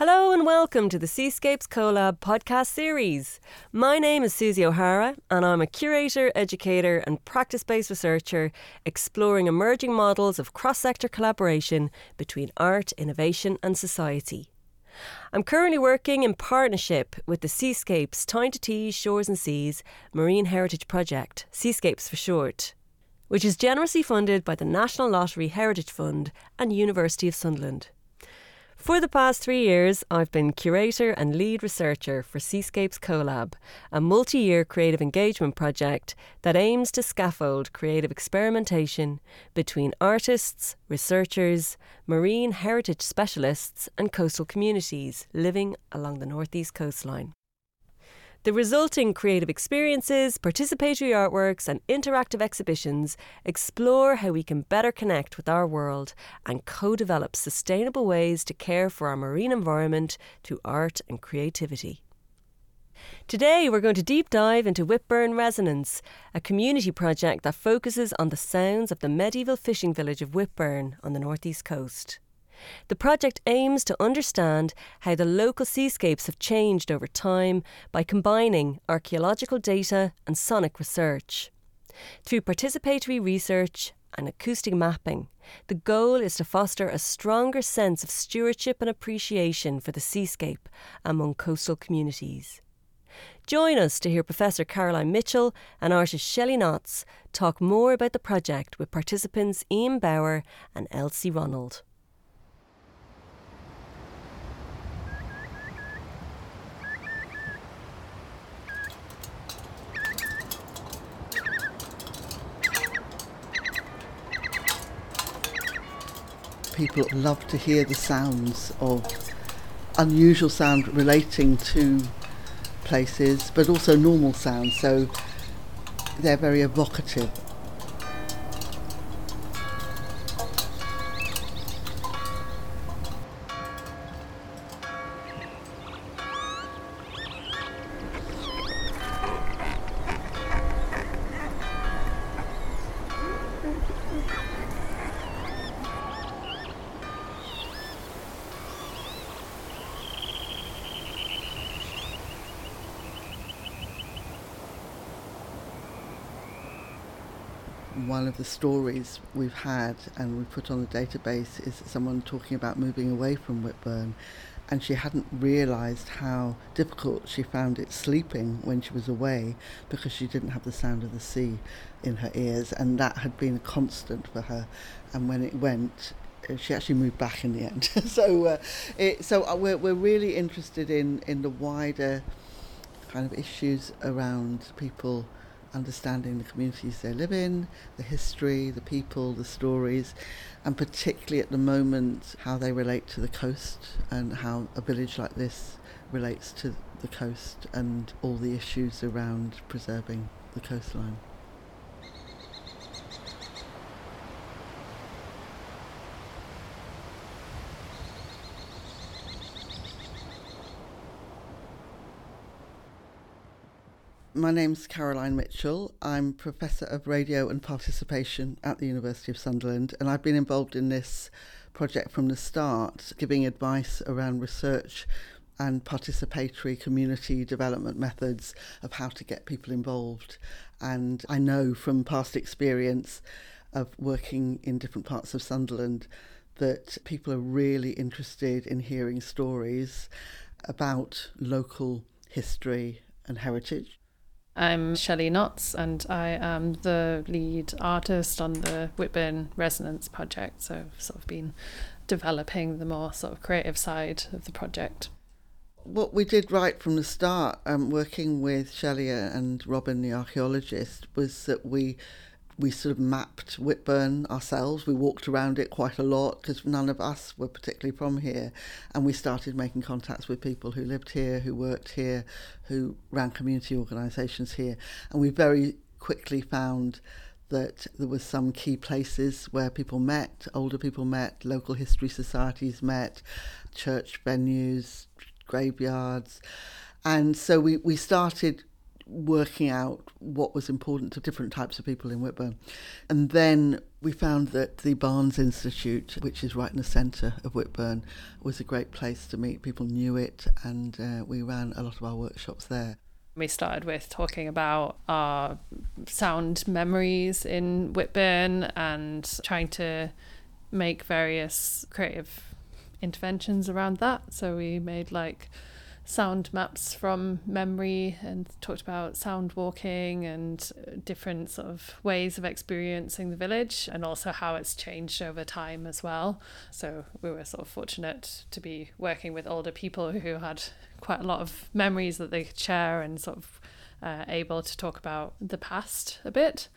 Hello and welcome to the Seascapes CoLab podcast series. My name is Susie O'Hara and I'm a curator, educator, and practice based researcher exploring emerging models of cross sector collaboration between art, innovation, and society. I'm currently working in partnership with the Seascapes Tyne to Tees Shores and Seas Marine Heritage Project, Seascapes for short, which is generously funded by the National Lottery Heritage Fund and University of Sunderland. For the past three years, I've been curator and lead researcher for Seascapes CoLab, a multi year creative engagement project that aims to scaffold creative experimentation between artists, researchers, marine heritage specialists, and coastal communities living along the northeast coastline. The resulting creative experiences, participatory artworks, and interactive exhibitions explore how we can better connect with our world and co develop sustainable ways to care for our marine environment through art and creativity. Today, we're going to deep dive into Whitburn Resonance, a community project that focuses on the sounds of the medieval fishing village of Whitburn on the northeast coast. The project aims to understand how the local seascapes have changed over time by combining archaeological data and sonic research. Through participatory research and acoustic mapping, the goal is to foster a stronger sense of stewardship and appreciation for the seascape among coastal communities. Join us to hear Professor Caroline Mitchell and artist Shelly Knotts talk more about the project with participants Ian Bower and Elsie Ronald. People love to hear the sounds of unusual sound relating to places, but also normal sounds. So they're very evocative one of the stories we've had and we put on the database is someone talking about moving away from Whitburn. And she hadn't realized how difficult she found it sleeping when she was away because she didn't have the sound of the sea in her ears. And that had been a constant for her. And when it went uh, she actually moved back in the end. So uh, it, so uh, we're, we're really interested in in the wider kind of issues around people understanding the communities they live in, the history, the people, the stories, and particularly at the moment how they relate to the coast and how a village like this relates to the coast and all the issues around preserving the coastline. My name's Caroline Mitchell. I'm Professor of Radio and Participation at the University of Sunderland, and I've been involved in this project from the start, giving advice around research and participatory community development methods of how to get people involved. And I know from past experience of working in different parts of Sunderland that people are really interested in hearing stories about local history and heritage I'm Shelly Knotts, and I am the lead artist on the Whitburn Resonance project. So I've sort of been developing the more sort of creative side of the project. What we did right from the start, um, working with Shelley and Robin, the archaeologist, was that we we sort of mapped Whitburn ourselves. We walked around it quite a lot because none of us were particularly from here. And we started making contacts with people who lived here, who worked here, who ran community organisations here. And we very quickly found that there was some key places where people met, older people met, local history societies met, church venues, graveyards. And so we, we started working out what was important to different types of people in Whitburn. And then we found that the Barnes Institute, which is right in the centre of Whitburn, was a great place to meet. People knew it, and uh, we ran a lot of our workshops there. We started with talking about our sound memories in Whitburn and trying to make various creative interventions around that. So we made like sound maps from memory and talked about sound walking and different sort of ways of experiencing the village and also how it's changed over time as well. So we were sort of fortunate to be working with older people who had quite a lot of memories that they could share and sort of uh, able to talk about the past a bit.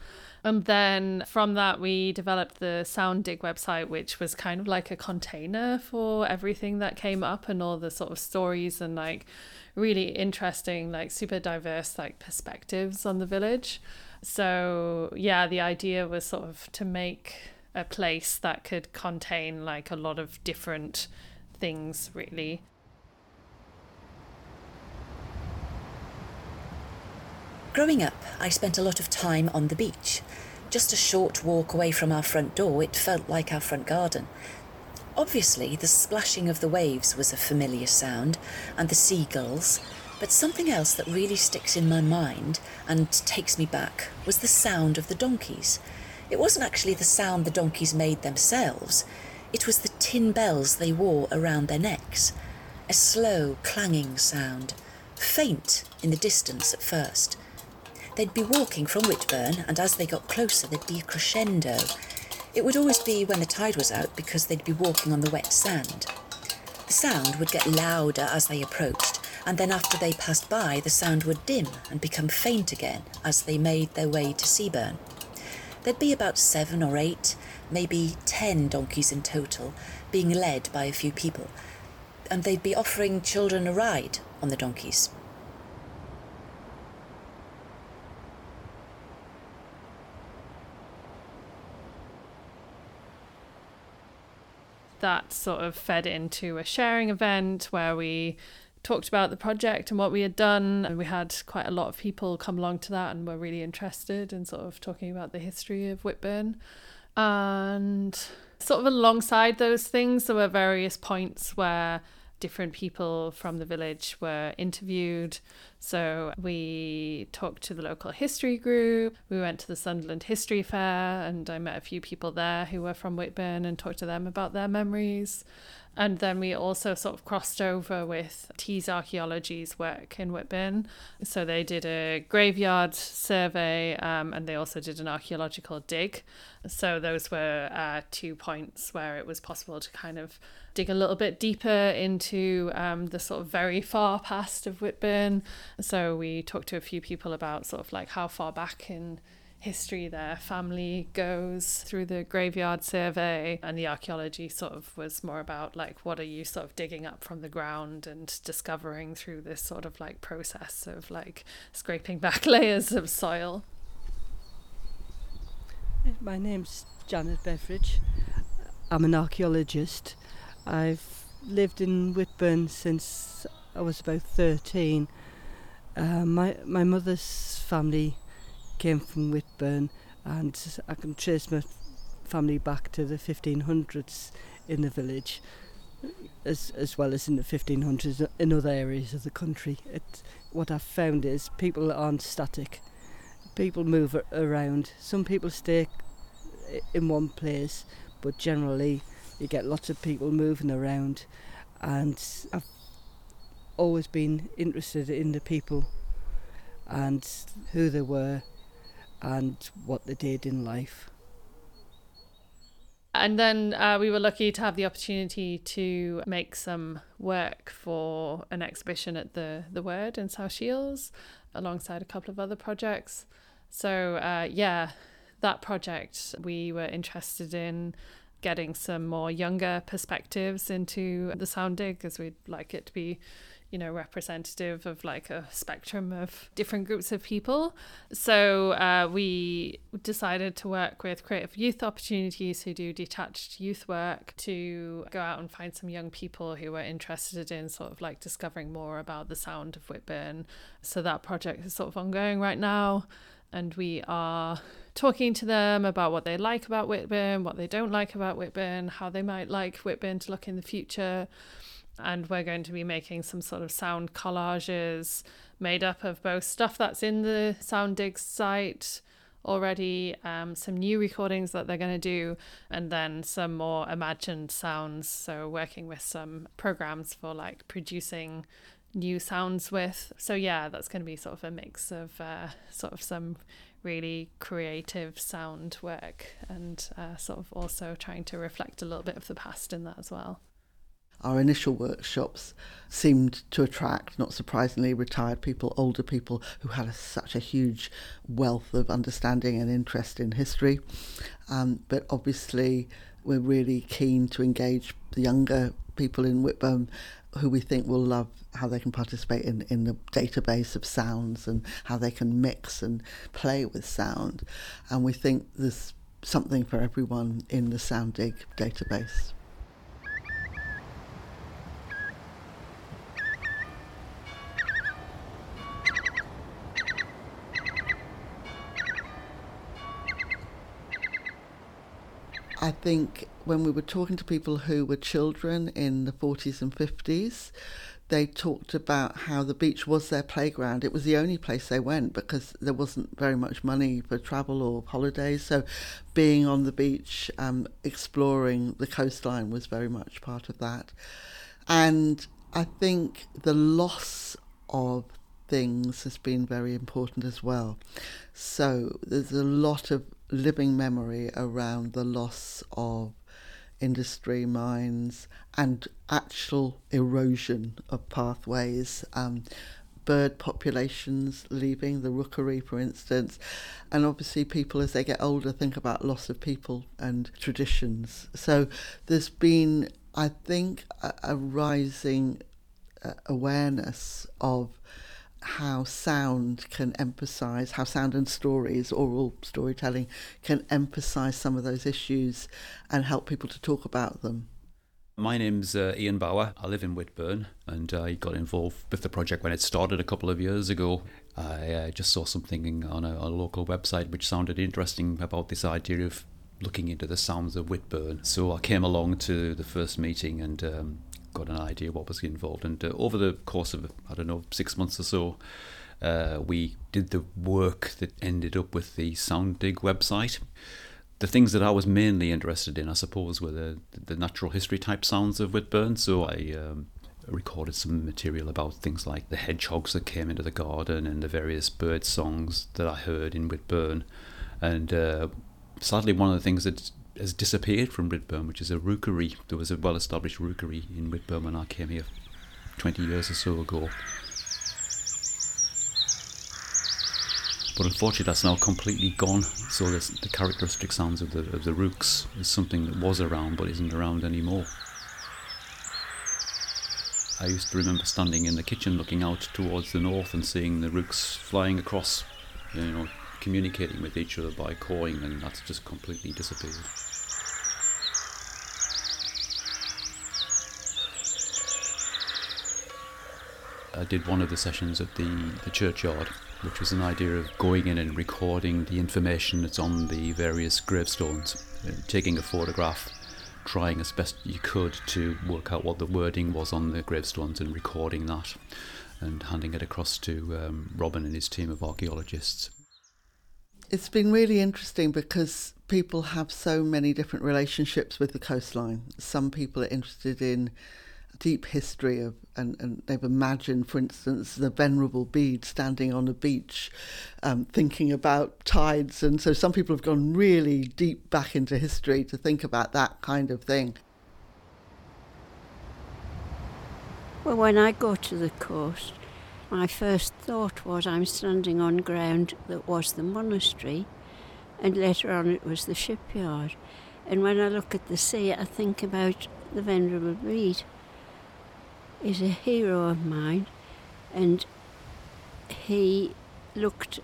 And then from that, we developed the Sound Dig website, which was kind of like a container for everything that came up and all the sort of stories and like really interesting, like super diverse, like perspectives on the village. So, yeah, the idea was sort of to make a place that could contain like a lot of different things, really. Growing up, I spent a lot of time on the beach. Just a short walk away from our front door, it felt like our front garden. Obviously, the splashing of the waves was a familiar sound, and the seagulls, but something else that really sticks in my mind and takes me back was the sound of the donkeys. It wasn't actually the sound the donkeys made themselves, it was the tin bells they wore around their necks. A slow, clanging sound, faint in the distance at first They'd be walking from Whitburn, and as they got closer, there'd be a crescendo. It would always be when the tide was out because they'd be walking on the wet sand. The sound would get louder as they approached, and then after they passed by, the sound would dim and become faint again as they made their way to Seaburn. There'd be about seven or eight, maybe ten donkeys in total, being led by a few people, and they'd be offering children a ride on the donkeys. That sort of fed into a sharing event where we talked about the project and what we had done and we had quite a lot of people come along to that and were really interested in sort of talking about the history of Whitburn and sort of alongside those things there were various points where different people from the village were interviewed. So we talked to the local history group. We went to the Sunderland History Fair, and I met a few people there who were from Whitburn and talked to them about their memories. And then we also sort of crossed over with Tees Archaeology's work in Whitburn. So they did a graveyard survey um, and they also did an archaeological dig. So those were uh, two points where it was possible to kind of dig a little bit deeper into um, the sort of very far past of Whitburn. So we talked to a few people about sort of like how far back in history their family goes through the graveyard survey. And the archaeology sort of was more about like what are you sort of digging up from the ground and discovering through this sort of like process of like scraping back layers of soil. My name's Janet Beveridge I'm an archaeologist. I've lived in Whitburn since I was about 13 uh, my my mother's family came from Whitburn and I can trace my family back to the 1500s in the village as as well as in the 1500s in other areas of the country. It, what I've found is people aren't static. People move around. Some people stay in one place, but generally you get lots of people moving around and I've always been interested in the people and who they were and what they did in life. And then uh, we were lucky to have the opportunity to make some work for an exhibition at the the Word in South Shields, alongside a couple of other projects. So uh, yeah, that project we were interested in getting some more younger perspectives into the sound dig because we'd like it to be you know, representative of like a spectrum of different groups of people. So uh, we decided to work with Creative Youth Opportunities, who do detached youth work, to go out and find some young people who were interested in sort of like discovering more about the sound of Whitburn. So that project is sort of ongoing right now and we are talking to them about what they like about Whitburn, what they don't like about Whitburn, how they might like Whitburn to look in the future and we're going to be making some sort of sound collages made up of both stuff that's in the Sound Dig site already, um, some new recordings that they're going to do, and then some more imagined sounds. So, working with some programs for like producing new sounds with. So, yeah, that's going to be sort of a mix of uh, sort of some really creative sound work and uh, sort of also trying to reflect a little bit of the past in that as well. Our initial workshops seemed to attract, not surprisingly, retired people, older people who had a, such a huge wealth of understanding and interest in history. Um, but obviously, we're really keen to engage the younger people in Whitburn who we think will love how they can participate in, in the database of sounds and how they can mix and play with sound. And we think there's something for everyone in the SoundDig database. I think when we were talking to people who were children in the 40s and 50s, they talked about how the beach was their playground. It was the only place they went because there wasn't very much money for travel or holidays. So being on the beach, um, exploring the coastline was very much part of that. And I think the loss of things has been very important as well. So there's a lot of living memory around the loss of industry mines and actual erosion of pathways. Um, bird populations leaving the rookery, for instance. And obviously, people as they get older think about loss of people and traditions. So there's been, I think, a, a rising uh, awareness of how sound can emphasize, how sound and stories, oral storytelling, can emphasize some of those issues and help people to talk about them. My name's uh, Ian Bower. I live in Whitburn and I got involved with the project when it started a couple of years ago. I uh, just saw something on a, a local website which sounded interesting about this idea of looking into the sounds of Whitburn. So I came along to the first meeting and um, got an idea what was involved. And uh, over the course of, I don't know, six months or so, uh, we did the work that ended up with the SoundDig website. The things that I was mainly interested in, I suppose, were the, the natural history type sounds of Whitburn. So I um, recorded some material about things like the hedgehogs that came into the garden and the various bird songs that I heard in Whitburn. And uh, sadly, one of the things that has disappeared from Whitburn, which is a rookery. There was a well established rookery in Whitburn when I came here 20 years or so ago. But unfortunately, that's now completely gone. So the characteristic sounds of the of the rooks is something that was around but isn't around anymore. I used to remember standing in the kitchen looking out towards the north and seeing the rooks flying across, you know, communicating with each other by cawing, and that's just completely disappeared. I did one of the sessions at the, the churchyard, which was an idea of going in and recording the information that's on the various gravestones, taking a photograph, trying as best you could to work out what the wording was on the gravestones and recording that and handing it across to um, Robin and his team of archaeologists. It's been really interesting because people have so many different relationships with the coastline. Some people are interested in deep history of, and, and they've imagined, for instance, the Venerable Bede standing on a beach um, thinking about tides. And so some people have gone really deep back into history to think about that kind of thing. Well, when I go to the coast, my first thought was I'm standing on ground that was the monastery, and later on it was the shipyard. And when I look at the sea, I think about the Venerable Bede. He's a hero of mine, and he looked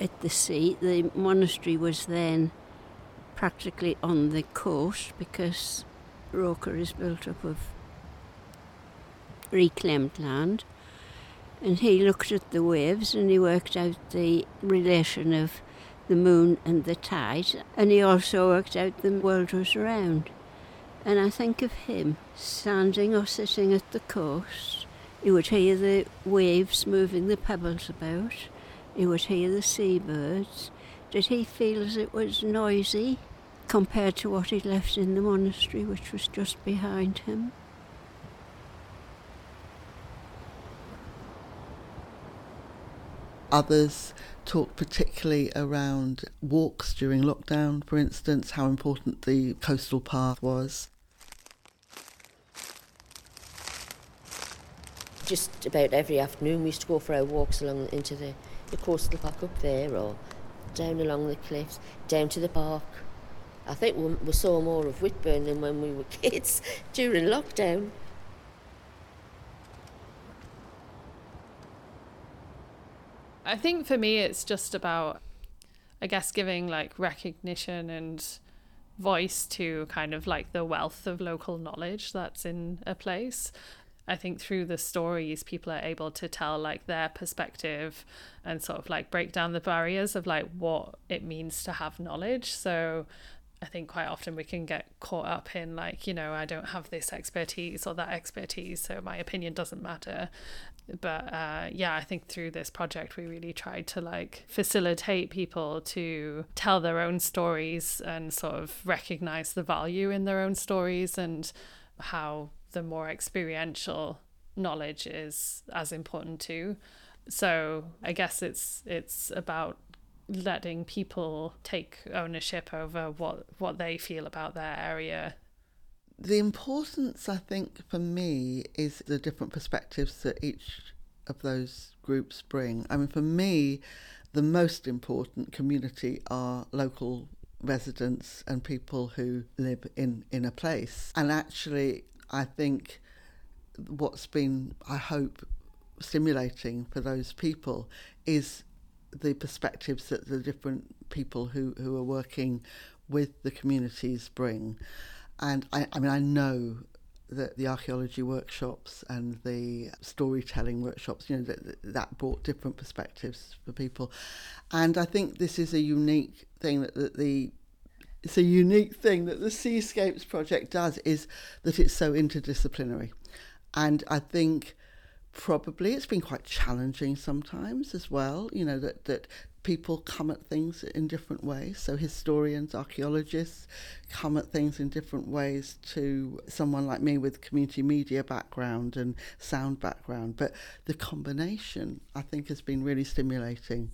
at the sea. The monastery was then practically on the coast because Roker is built up of reclaimed land. And he looked at the waves and he worked out the relation of the moon and the tide, and he also worked out the world was round. And I think of him standing or sitting at the coast. He would hear the waves moving the pebbles about. He would hear the seabirds. Did he feel as it was noisy compared to what he'd left in the monastery, which was just behind him? Others talked particularly around walks during lockdown, for instance, how important the coastal path was. Just about every afternoon we used to go for our walks along into the, the coastal park up there or down along the cliffs, down to the park. I think we, we saw more of Whitburn than when we were kids during lockdown. I think for me, it's just about, I guess, giving like recognition and voice to kind of like the wealth of local knowledge that's in a place. I think through the stories, people are able to tell like their perspective and sort of like break down the barriers of like what it means to have knowledge. So I think quite often we can get caught up in like, you know, I don't have this expertise or that expertise, so my opinion doesn't matter but uh, yeah, I think through this project we really tried to like facilitate people to tell their own stories and sort of recognize the value in their own stories and how the more experiential knowledge is as important too. So I guess it's it's about letting people take ownership over what what they feel about their area the importance, I think, for me is the different perspectives that each of those groups bring. I mean, for me, the most important community are local residents and people who live in, in a place. And actually, I think what's been, I hope, stimulating for those people is the perspectives that the different people who, who are working with the communities bring. And I, I mean, I know that the archaeology workshops and the storytelling workshops, you know, that, that brought different perspectives for people. And I think this is a unique thing that, that the it's a unique thing that the Seascapes project does is that it's so interdisciplinary. And I think probably it's been quite challenging sometimes as well, you know, that, that people come at things in different ways. So historians, archaeologists come at things in different ways to someone like me with community media background and sound background. But the combination, I think, has been really stimulating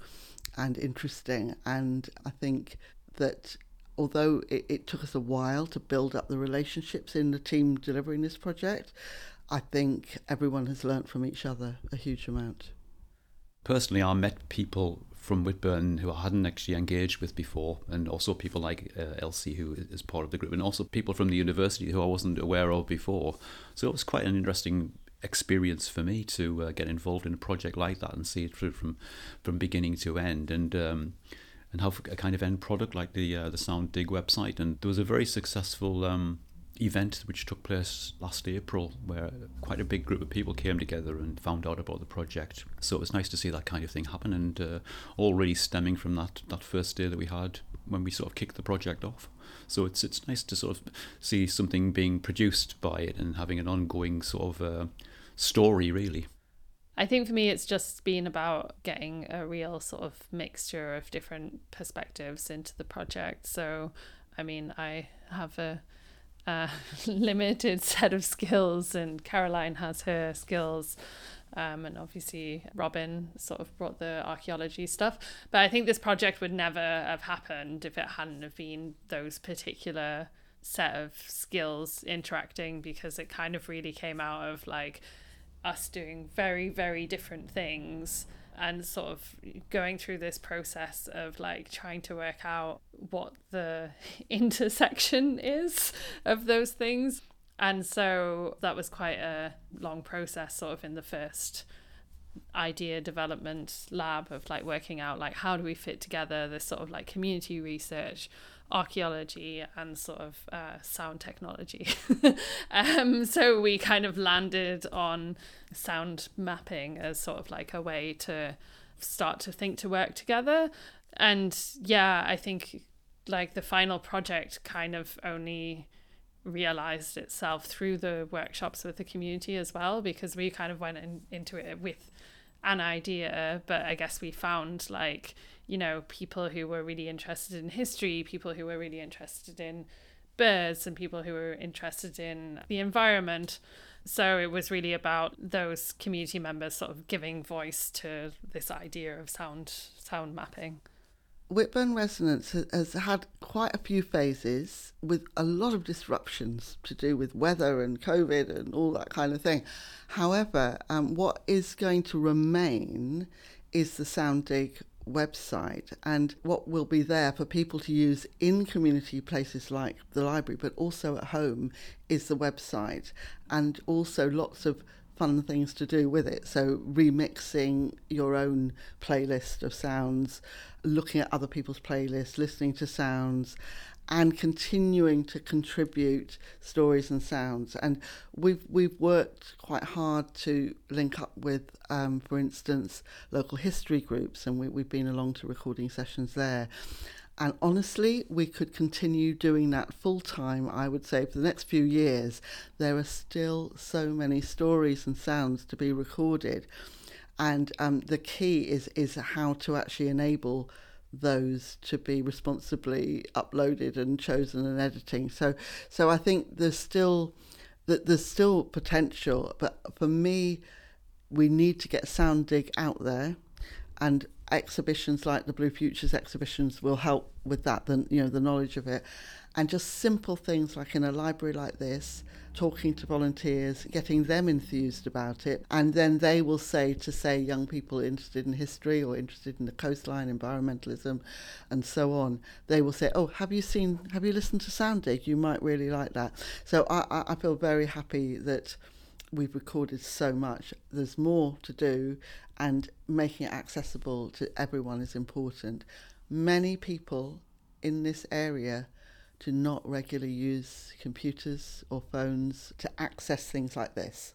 and interesting. And I think that although it, it took us a while to build up the relationships in the team delivering this project, I think everyone has learnt from each other a huge amount. Personally, I met people from Whitburn who I hadn't actually engaged with before, and also people like uh, Elsie, who is part of the group, and also people from the university who I wasn't aware of before. So it was quite an interesting experience for me to uh, get involved in a project like that and see it through from from beginning to end, and um, and have a kind of end product like the uh, the Sound Dig website. And there was a very successful. Um, event which took place last April, where quite a big group of people came together and found out about the project. So it was nice to see that kind of thing happen, and uh, all really stemming from that that first day that we had when we sort of kicked the project off. So it's it's nice to sort of see something being produced by it and having an ongoing sort of uh, story, really. I think for me, it's just been about getting a real sort of mixture of different perspectives into the project. So, I mean, I have a uh, limited set of skills, and Caroline has her skills. Um, and obviously, Robin sort of brought the archaeology stuff. But I think this project would never have happened if it hadn't have been those particular set of skills interacting because it kind of really came out of like us doing very, very different things and sort of going through this process of like trying to work out what the intersection is of those things. And so that was quite a long process, sort of in the first idea development lab of like working out like how do we fit together this sort of like community research archaeology and sort of uh, sound technology. Um, so we kind of landed on sound mapping as sort of like a way to start to think to work together. And yeah i think like the final project kind of only realized itself through the workshops with the community as well because we kind of went in, into it with an idea but i guess we found like you know people who were really interested in history people who were really interested in birds and people who were interested in the environment so it was really about those community members sort of giving voice to this idea of sound sound mapping Whitburn Resonance has had quite a few phases with a lot of disruptions to do with weather and COVID and all that kind of thing. However, um, what is going to remain is the Sounddig website and what will be there for people to use in community places like the library, but also at home, is the website and also lots of fun things to do with it. So, remixing your own playlist of sounds, looking at other people's playlists, listening to sounds, and continuing to contribute stories and sounds. And we've we've worked quite hard to link up with, um, for instance, local history groups, and we, we've been along to recording sessions there. And honestly, we could continue doing that full time, I would say, for the next few years. There are still so many stories and sounds to be recorded. And um, the key is, is how to actually enable those to be responsibly uploaded and chosen and editing. So, so I think there's still that there's still potential, but for me, we need to get Sounddig out there, and exhibitions like the Blue Futures exhibitions will help with that, the, you know, the knowledge of it. And just simple things like in a library like this, talking to volunteers, getting them enthused about it. And then they will say to, say, young people interested in history or interested in the coastline, environmentalism, and so on, they will say, Oh, have you seen, have you listened to Sounddig? You might really like that. So I, I feel very happy that we've recorded so much. There's more to do, and making it accessible to everyone is important. Many people in this area do not regularly use computers or phones to access things like this.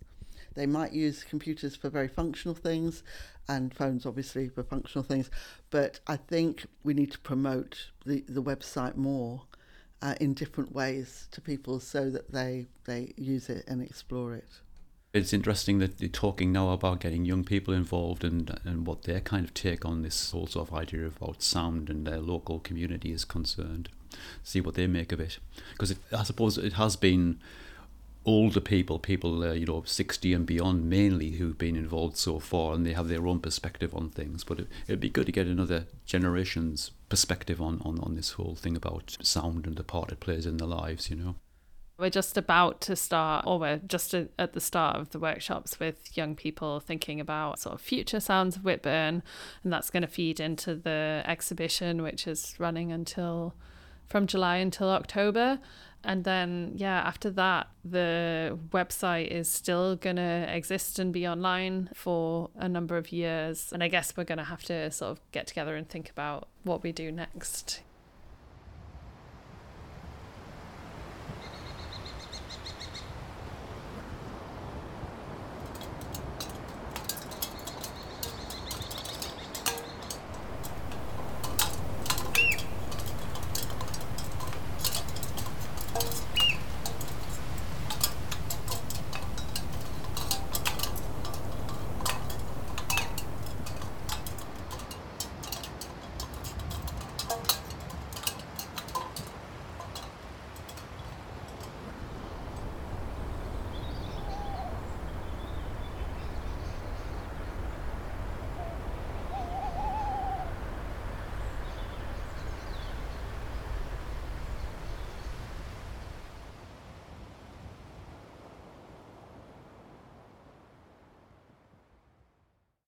They might use computers for very functional things and phones obviously for functional things, but I think we need to promote the, the website more uh, in different ways to people so that they, they use it and explore it. It's interesting that you're talking now about getting young people involved and and what their kind of take on this whole sort of idea about sound and their local community is concerned. See what they make of it, because I suppose it has been older people, people uh, you know sixty and beyond mainly, who've been involved so far, and they have their own perspective on things. But it, it'd be good to get another generation's perspective on, on on this whole thing about sound and the part it plays in their lives. You know. We're just about to start, or we're just at the start of the workshops with young people thinking about sort of future sounds of Whitburn, and that's going to feed into the exhibition, which is running until from July until October. And then, yeah, after that, the website is still going to exist and be online for a number of years. And I guess we're going to have to sort of get together and think about what we do next.